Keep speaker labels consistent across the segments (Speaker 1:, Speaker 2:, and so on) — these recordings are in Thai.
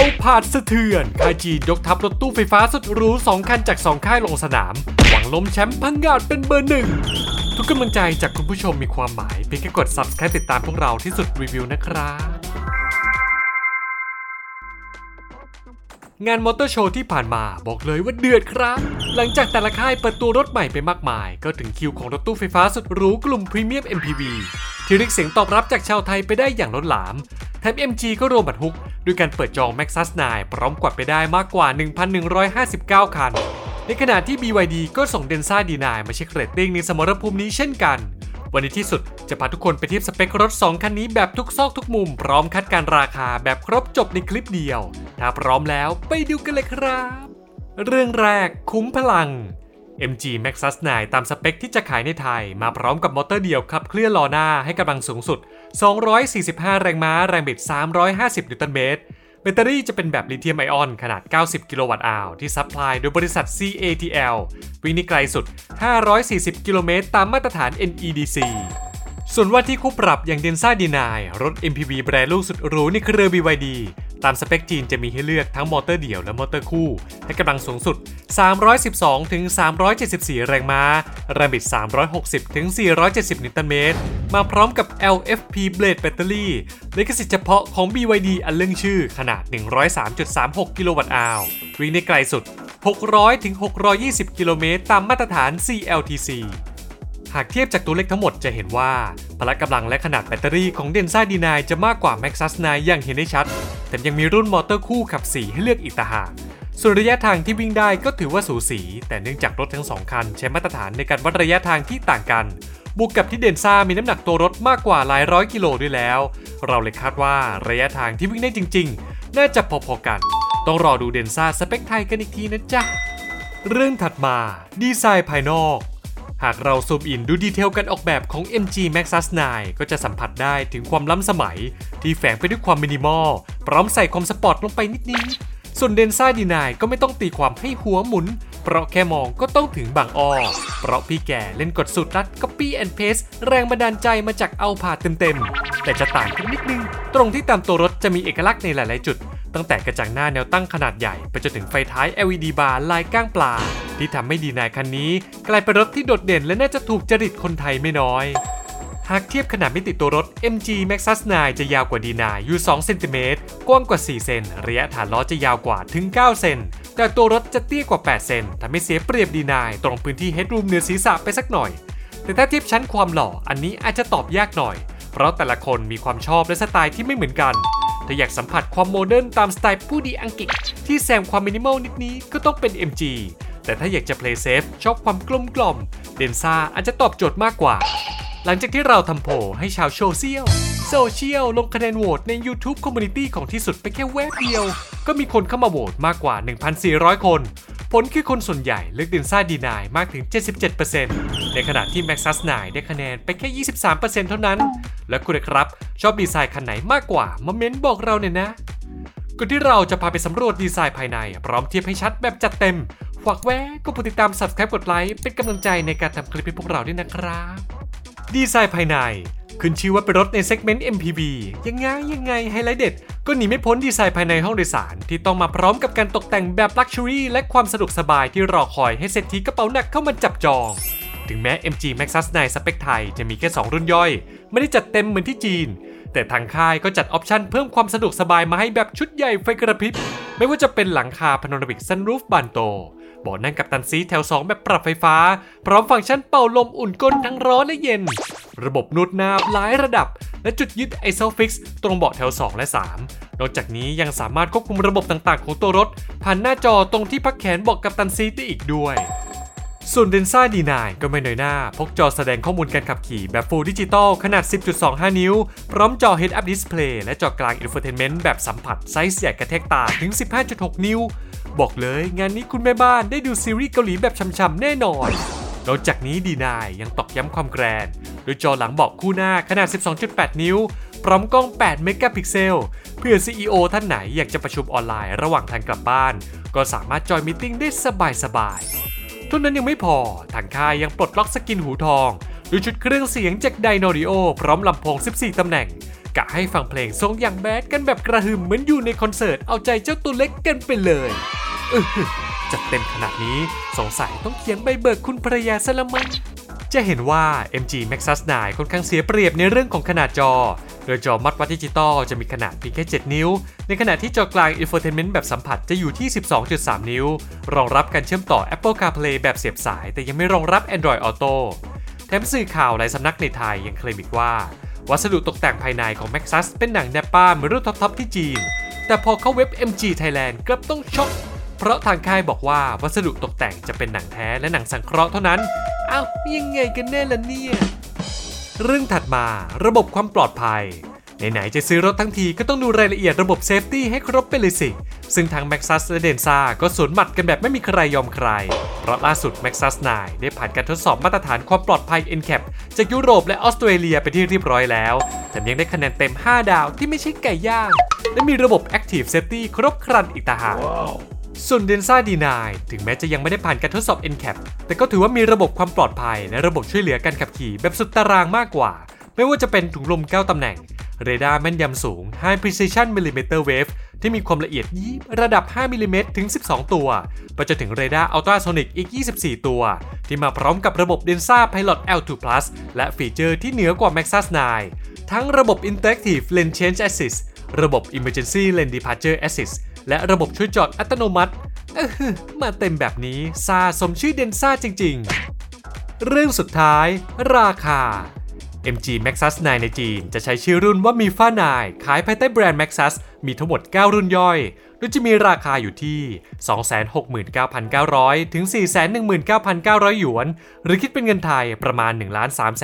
Speaker 1: เอาผาดสะเทือนค่ายจีนยกทัพรถตู้ไฟฟ้าสุดหรู2คันจาก 2 ค่ายลงสนาม หวังล้มแชมป์พังงาดเป็นเบอร์หนึ่ง ทุกกำลังใจจากคุณผู้ชมมีความหมาย เพียงแค่กด subscribe ติดตามพวกเราที่สุดรีวิวนะครับงานมอเตอร์โชว์ที่ผ่านมาบอกเลยว่าเดือดครับ หลังจากแต่ละค่ายเปิดตัวรถใหม่ไปมากมาย ก็ถึงคิวของรถตู้ไฟฟ้าสุดหรูกลุ่มพรีเมียม MPV ที่เรียกเสียงตอบรับจากชาวไทยไปได้อย่างล้นหลาม แถม MG ก็รวมหมัดฮุกด้วยการเปิดจอง Maxus 9 พร้อมกวาดไปได้มากกว่า 1,159 คัน ในขณะที่ BYD ก็ส่ง Denza D9 มาเช็คเรตติ้งในสมรภูมินี้เช่นกัน วันนี้ที่สุดจะพาทุกคนไปเทียบสเปครถ 2 คันนี้แบบทุกซอกทุกมุม พร้อมคาดการณ์ราคาแบบครบจบในคลิปเดียว ถ้าพร้อมแล้วไปดูกันเลยครับ เรื่องแรกขุมพลัง MG Maxus 9 ตามสเปคที่จะขายในไทย มาพร้อมกับมอเตอร์เดียวขับเคลื่อนล้อหน้าให้กำลังสูงสุด 245 แรงม้า แรงบิด 350 นิวตันเมตร แบตเตอรี่จะเป็นแบบลิเธียมไอออนขนาด 90 กิโลวัตต์อาวร์ที่ซัพพลายโดยบริษัท CATL วิ่งได้ไกลสุด 540 กิโลเมตรตามมาตรฐาน NEDC ส่วนว่าที่คู่ปรับอย่าง Denza D9 รถ MPV แบรนด์ลูกสุดหรูในเครือ BYD ตามสเปคจีนจะมีให้เลือกทั้งมอเตอร์เดี่ยวและมอเตอร์คู่ ให้กำลังสูงสุด 312 ถึง 374 แรงม้า แรงบิด 360 ถึง 470 นิวตันเมตร มาพร้อมกับ LFP Blade Battery ลิขสิทธิ์เฉพาะของ BYD อันเลื่องชื่อขนาด 103.36 กิโลวัตต์อาวร์วิ่งได้ไกลสุด 600 ถึง 620 กิโลเมตรตามมาตรฐาน CLTC หากเทียบจากตัวเลขทั้งหมดจะเห็นว่า พละกำลังและขนาดแบตเตอรี่ของ Denza D9 จะมากกว่า Maxus 9อย่างเห็นได้ชัด แต่ยังมีรุ่นมอเตอร์คู่ขับ 4 ให้เลือกอีกต่างหากส่วนระยะทางที่วิ่งได้ก็ถือว่าสูสี แต่เนื่องจากรถทั้งสองคัน ใช้มาตรฐานในการวัดระยะทางที่ต่างกัน บวกกับที่เดนซ่ามีน้ำหนักตัวรถมากกว่าหลายร้อยกิโลด้วยแล้ว เราเลยคาดว่าระยะทางที่วิ่งได้จริง ๆ น่าจะพอๆกัน ต้องรอดูเดนซ่าสเปคไทยกันอีกทีนะจ๊ะเรื่องถัดมา ดีไซน์ภายนอก หากเราซูมอินดูดีเทลการออกแบบของ MG Maxus 9 ก็จะสัมผัสได้ถึงความล้ำสมัย ที่แฝงไปด้วยความมินิมอล พร้อมใส่ความสปอร์ตลงไปนิดๆส่วน Denza D9 ก็ไม่ต้องตีความให้หัวหมุน เพราะแค่มองก็ต้องถึงบางอ้อ เพราะพี่แกเล่นกดสูตรลัด Copy and Paste แรงบันดาลใจมาจากเอาผ่าเต็มๆ แต่จะต่างกันนิดนึง ตรงที่ตามตัวรถจะมีเอกลักษณ์ในหลายๆจุด ตั้งแต่กระจังหน้าแนวตั้งขนาดใหญ่ไปจนถึงไฟท้าย LED บาร์ลายก้างปลา ที่ทำให้ D9 คันนี้ กลายเป็นรถที่โดดเด่นและน่าจะถูกจริตคนไทยไม่น้อย หากเทียบขนาดมิติตัวรถ MG Maxus 9 จะยาวกว่า D9 อยู่ 2 เซนติเมตรกว้างกว่า 4 เซน ระยะฐานล้อจะยาวกว่าถึง 9 เซน แต่ตัวรถจะเตี้ยกว่า 8 เซนทำให้เสียเปรียบ D9 ตรงพื้นที่ headroom เหนือศีรษะไปสักหน่อย แต่ถ้าเทียบชั้นความหล่ออันนี้อาจจะตอบยากหน่อย เพราะแต่ละคนมีความชอบและสไตล์ที่ไม่เหมือนกัน ถ้าอยากสัมผัสความ modern ตามสไตล์ผู้ดีอังกฤษ ที่แซมความมินิมอลนิดๆก็ต้องเป็น MG แต่ถ้าอยากจะ play safe ชอบความกลมกล่อมDenza อาจจะตอบโจทย์มากกว่า หลังจากที่เราทำโพลให้ชาวโซเชียลโซเชียลลงคะแนนโหวตใน YouTube Community ของที่สุดไปแค่แวบเดียว ก็มีคนเข้ามาโหวตมากกว่า 1,400 คน ผลคือคนส่วนใหญ่เลือก Denza D9 มากถึง 77%ในขณะที่ Maxus 9ได้คะแนนไปแค่ 23%เท่านั้น แล้วคุณครับ ชอบดีไซน์คันไหนมากกว่า มาเมนต์บอกเราหน่อยนะก่อนที่เราจะพาไปสำรวจดีไซน์ภายใน พร้อมเทียบให้ชัดแบบจัดเต็ม ฝากแวะก็กดติดตาม subscribe กดไลค์เป็นกำลังใจในการทำคลิปให้พวกเราด้วยนะครับ ดีไซน์ภายใน ขึ้นชื่อว่าเป็นรถในเซกเมนต์ MPV ยังไงยังไงไฮไลท์เด็ด ก็หนีไม่พ้นดีไซน์ภายในห้องโดยสาร ที่ต้องมาพร้อมกับการตกแต่งแบบ luxury และความสะดวกสบายที่รอคอยให้เศรษฐีกระเป๋าหนักเข้ามาจับจอง ถึงแม้ MG Maxus 9สเปคไทยจะมีแค่ 2 รุ่นย่อย ไม่ได้จัดเต็มเหมือนที่จีน แต่ทางค่ายก็จัด option เพิ่มความสะดวกสบายมาให้แบบชุดใหญ่ไฟกระพริบไม่ว่าจะเป็นหลังคา panoramic sunroof บานโตเบาะนั่ง captain seat แถว 2 แบบปรับไฟฟ้า พร้อมฟังก์ชันเป่าลมอุ่นก้นทั้งร้อนและเย็น ระบบนวดน้าหลายระดับ และจุดยึดไอ s o f i x ตรงเบาะแถว 2 และ 3 นอกจากนี้ยังสามารถควบคุมระบบต่างๆ ของตัวรถ ผ่านหน้าจอตรงที่พักแขนเบาะ captain seat ได้อีกด้วย ส่วน Denza D9 ก็ไม่น้อยหน้า พกจอแสดงข้อมูลการขับขี่แบบ Full Digital ขนาด 10.25 นิ้ว พร้อมจอ Head Up Display และจอกลาง Infotainment แบบสัมผัสไซส์ใหญ่กระแทกตาถึง 15.6 นิ้ว บอกเลยงานนี้คุณแม่บ้านได้ดูซีรีส์เกาหลีแบบฉ่ำๆแน่นอน นอกจากนี้ D9ยังตอกย้ำความ grand โดยจอหลังเบาะคู่หน้าขนาด 12.8 นิ้ว พร้อมกล้อง 8 เมกะพิกเซล เผื่อ CEO ท่านไหนอยากจะประชุมออนไลน์ระหว่างทางกลับบ้าน ก็สามารถ join meeting ได้สบายๆเท่านั้นยังไม่พอ ทางค่ายยังปลดล็อก skill หูทองด้วยชุดเครื่องเสียงจากไดโนริโอพร้อมลำโพง 14 ตำแหน่งกะให้ฟังเพลงทรงอย่างแบดกันแบบกระหึ่มเหมือนอยู่ในคอนเสิร์ตเอาใจเจ้าตัวเล็กกันไปเลย จัดเต็มขนาดนี้สงสัยต้องเขียนใบเบิกคุณภรรยาซะละมั้งจะเห็นว่า MG Maxus 9 ค่อนข้างเสียเปรียบในเรื่องของขนาดจอ โดยจอมัดวัดดิจิตอลจะมีขนาดเพียงแค่ 7 นิ้ว ในขณะที่จอกลาง Infotainment แบบสัมผัสจะอยู่ที่ 12.3 นิ้ว รองรับการเชื่อมต่อ Apple CarPlay แบบเสียบสาย แต่ยังไม่รองรับ Android Auto แถมสื่อข่าวหลายสำนักในไทยยังเคลมอีกว่า วัสดุตกแต่งภายในของ Maxus เป็นหนัง Nappa เหมือนรุ่น top ๆที่จีน แต่พอเข้าเว็บ MG Thailand กลับต้องช็อก เพราะทางค่ายบอกว่าวัสดุตกแต่งจะเป็นหนังแท้และหนังสังเคราะห์เท่านั้นอ้าวยังไงกันแน่ล่ะเนี่ย เรื่องถัดมาระบบความปลอดภัยไหนๆจะซื้อรถทั้งทีก็ต้องดูรายละเอียดระบบ safety ให้ครบไปเลยสิ ซึ่งทาง Maxus และ Denza ก็สวนหมัดกันแบบไม่มีใครยอมใคร เพราะล่าสุด Maxus 9ได้ผ่านการทดสอบมาตรฐานความปลอดภัย NCAP จากยุโรปและออสเตรเลียไปที่เรียบร้อยแล้วแถมยังได้คะแนนเต็ม 5 ดาวที่ไม่ใช่ไก่ย่าง และมีระบบ Active Safety ครบครันอีกต่างหาก ส่วน Denza D9 ถึงแม้จะยังไม่ได้ผ่านการทดสอบ NCAP แต่ก็ถือว่ามีระบบความปลอดภัย และระบบช่วยเหลือการขับขี่แบบสุดตารางมากกว่า ไม่ว่าจะเป็นถุงลม 9 ตำแหน่ง เรดาร์แม่นยำสูง High Precision Millimeter Wave ที่มีความละเอียดยิบระดับ 5มิลลิเมตรถึง 12 ตัว ไปจนถึงเรดาร์ Ultrasonic อีก 24 ตัว ที่มาพร้อมกับระบบ Denza Pilot L2 Plus และฟีเจอร์ที่เหนือกว่า Maxus 9 ทั้งระบบ Interactive Lane Change Assist ระบบ Emergency Lane Departure Assist และระบบช่วยจอดอัตโนมัติมาเต็มแบบนี้ซ่าสมชื่อ Denza จริง ๆ เรื่องสุดท้าย ราคา MG Maxus 9 ในจีน จะใช้ชื่อรุ่นว่ามีฟ้านายขายภายใต้แบรนด์ Maxus มีทั้งหมด 9 รุ่นย่อย โดยจะมีราคาอยู่ที่ 269,900 ถึง 419,900 หยวน หรือคิดเป็นเงินไทยประมาณ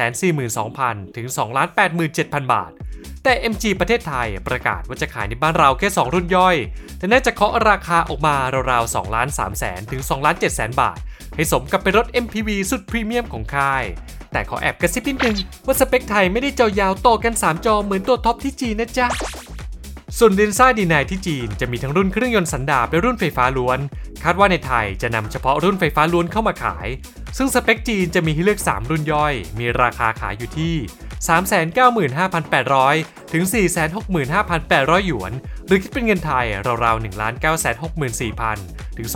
Speaker 1: 1,342,000 ถึง 2,87,000 บาท แต่ MG ประเทศไทยประกาศว่าจะขายในบ้านเราแค่ 2 รุ่นย่อย แต่น่าจะเคาะราคาออกมาราวๆ2ล้าน3แสนถึง2ล้าน7แสนบาท ให้สมกับเป็นรถ MPV สุดพรีเมียมของค่าย แต่ขอแอบกระซิบนิดนึงว่าสเปคไทยไม่ได้จอยาวโตกัน 3 จอเหมือนตัว top ที่จีนนะจ๊ะส่วน Denza D9ที่จีนจะมีทั้งรุ่นเครื่องยนต์สันดาปและรุ่นไฟฟ้าล้วน คาดว่าในไทยจะนำเฉพาะรุ่นไฟฟ้าล้วนเข้ามาขาย ซึ่งสเปคจีนจะมีให้เลือก 3 รุ่นย่อย มีราคาขายอยู่ที่ 395,800 ถึง 465,800 หยวน หรือคิดเป็นเงินไทยราวๆ1,964,000 ถึง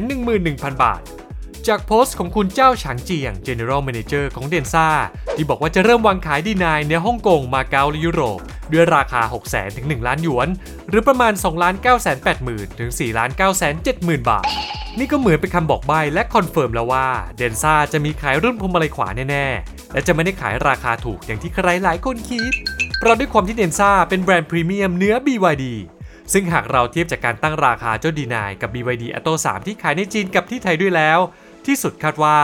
Speaker 1: 2,311,000 บาท จากโพสต์ของคุณเจ้าฉางเจียง General Manager ของ Denza ที่บอกว่าจะเริ่มวางขาย D9ในฮ่องกงมาเก๊าและยุโรป ด้วยราคา600,000ถึง1ล้านหยวน หรือประมาณ 2 9 8 0 0 0 0ถึง4 9 7 0 0 0 บาท นี่ก็เหมือนเป็นคำบอกใบ้และ confirm แล้วว่า Denza จะมีขายรุ่นพวงมาลัยขวาแน่ๆ และจะไม่ได้ขายราคาถูกอย่างที่ใครหลายคนคิด เพราะด้วยความที่เดนซ่าเป็นแบรนด์พรีเมียมเนื้อ BYD ซึ่งหากเราเทียบจากการตั้งราคาเจ้าดีนายกับ BYD Atto 3 ที่ขายในจีนกับที่ไทยด้วยแล้ว ที่สุดคาดว่า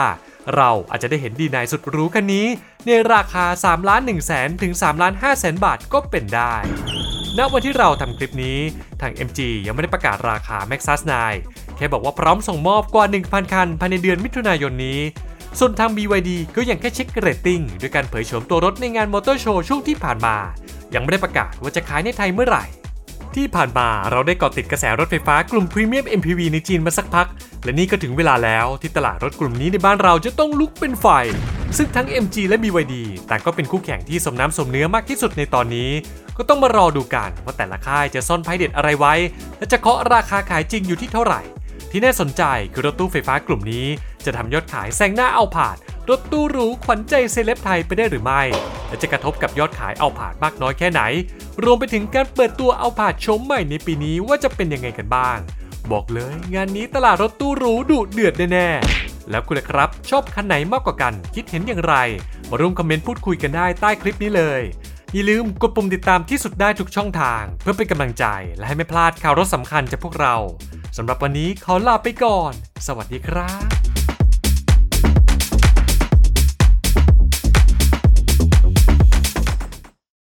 Speaker 1: เราอาจจะได้เห็นดีนายสุดรู้คันนี้ ในราคา 3 ล้าน1แสนถึง3ล้าน5แสนบาทก็เป็นได้ ณ วันที่เราทำคลิปนี้ ทาง MG ยังไม่ได้ประกาศราคา Maxus 9 แค่บอกว่าพร้อมส่งมอบกว่า 1,000 คัน ภายในเดือนมิถุนายนนี้ ส่วนทาง BYD ก็ยังแค่เช็คเรตติ้งด้วยการเผยโฉมตัวรถในงานมอเตอร์โชว์ช่วงที่ผ่านมา ยังไม่ได้ประกาศว่าจะขายในไทยเมื่อไหร่ ที่ผ่านมาเราได้เกาะติดกระแสรถไฟฟ้ากลุ่มพรีเมียม MPV ในจีนมาสักพัก และนี่ก็ถึงเวลาแล้วที่ตลาดรถกลุ่มนี้ในบ้านเราจะต้องลุกเป็นไฟ ซึ่งทั้ง MG และ BYD แต่ก็เป็นคู่แข่งที่สมน้ำสมเนื้อมากที่สุดในตอนนี้ ก็ต้องมารอดูกันว่าแต่ละค่ายจะซ่อนไพ่เด็ดอะไรไว้ และจะเคาะราคาขายจริงอยู่ที่เท่าไหร่ ที่น่าสนใจคือรถตู้ไฟฟ้ากลุ่มนี้ จะทำยอดขายแซงหน้าเอาผาด รถตู้หรูขวัญใจเซเลบไทยไปได้หรือไม่ และจะกระทบกับยอดขายเอาผาดมากน้อยแค่ไหน รวมไปถึงการเปิดตัวเอาผาดชมใหม่ในปีนี้ว่าจะเป็นยังไงกันบ้าง บอกเลยงานนี้ตลาดรถตู้หรูดุเดือดแน่ๆ แล้วคุณล่ะครับ ชอบคันไหนมากกว่ากัน คิดเห็นอย่างไร มาร่วมคอมเมนต์พูดคุยกันได้ใต้คลิปนี้เลยอย่าลืมกดปุ่มติดตามที่สุดได้ทุกช่องทาง เพื่อเป็นกำลังใจและให้ไม่พลาดข่าวรถสำคัญจากพวกเราสำหรับวันนี้ขอลาไปก่อน สวัสดีครับ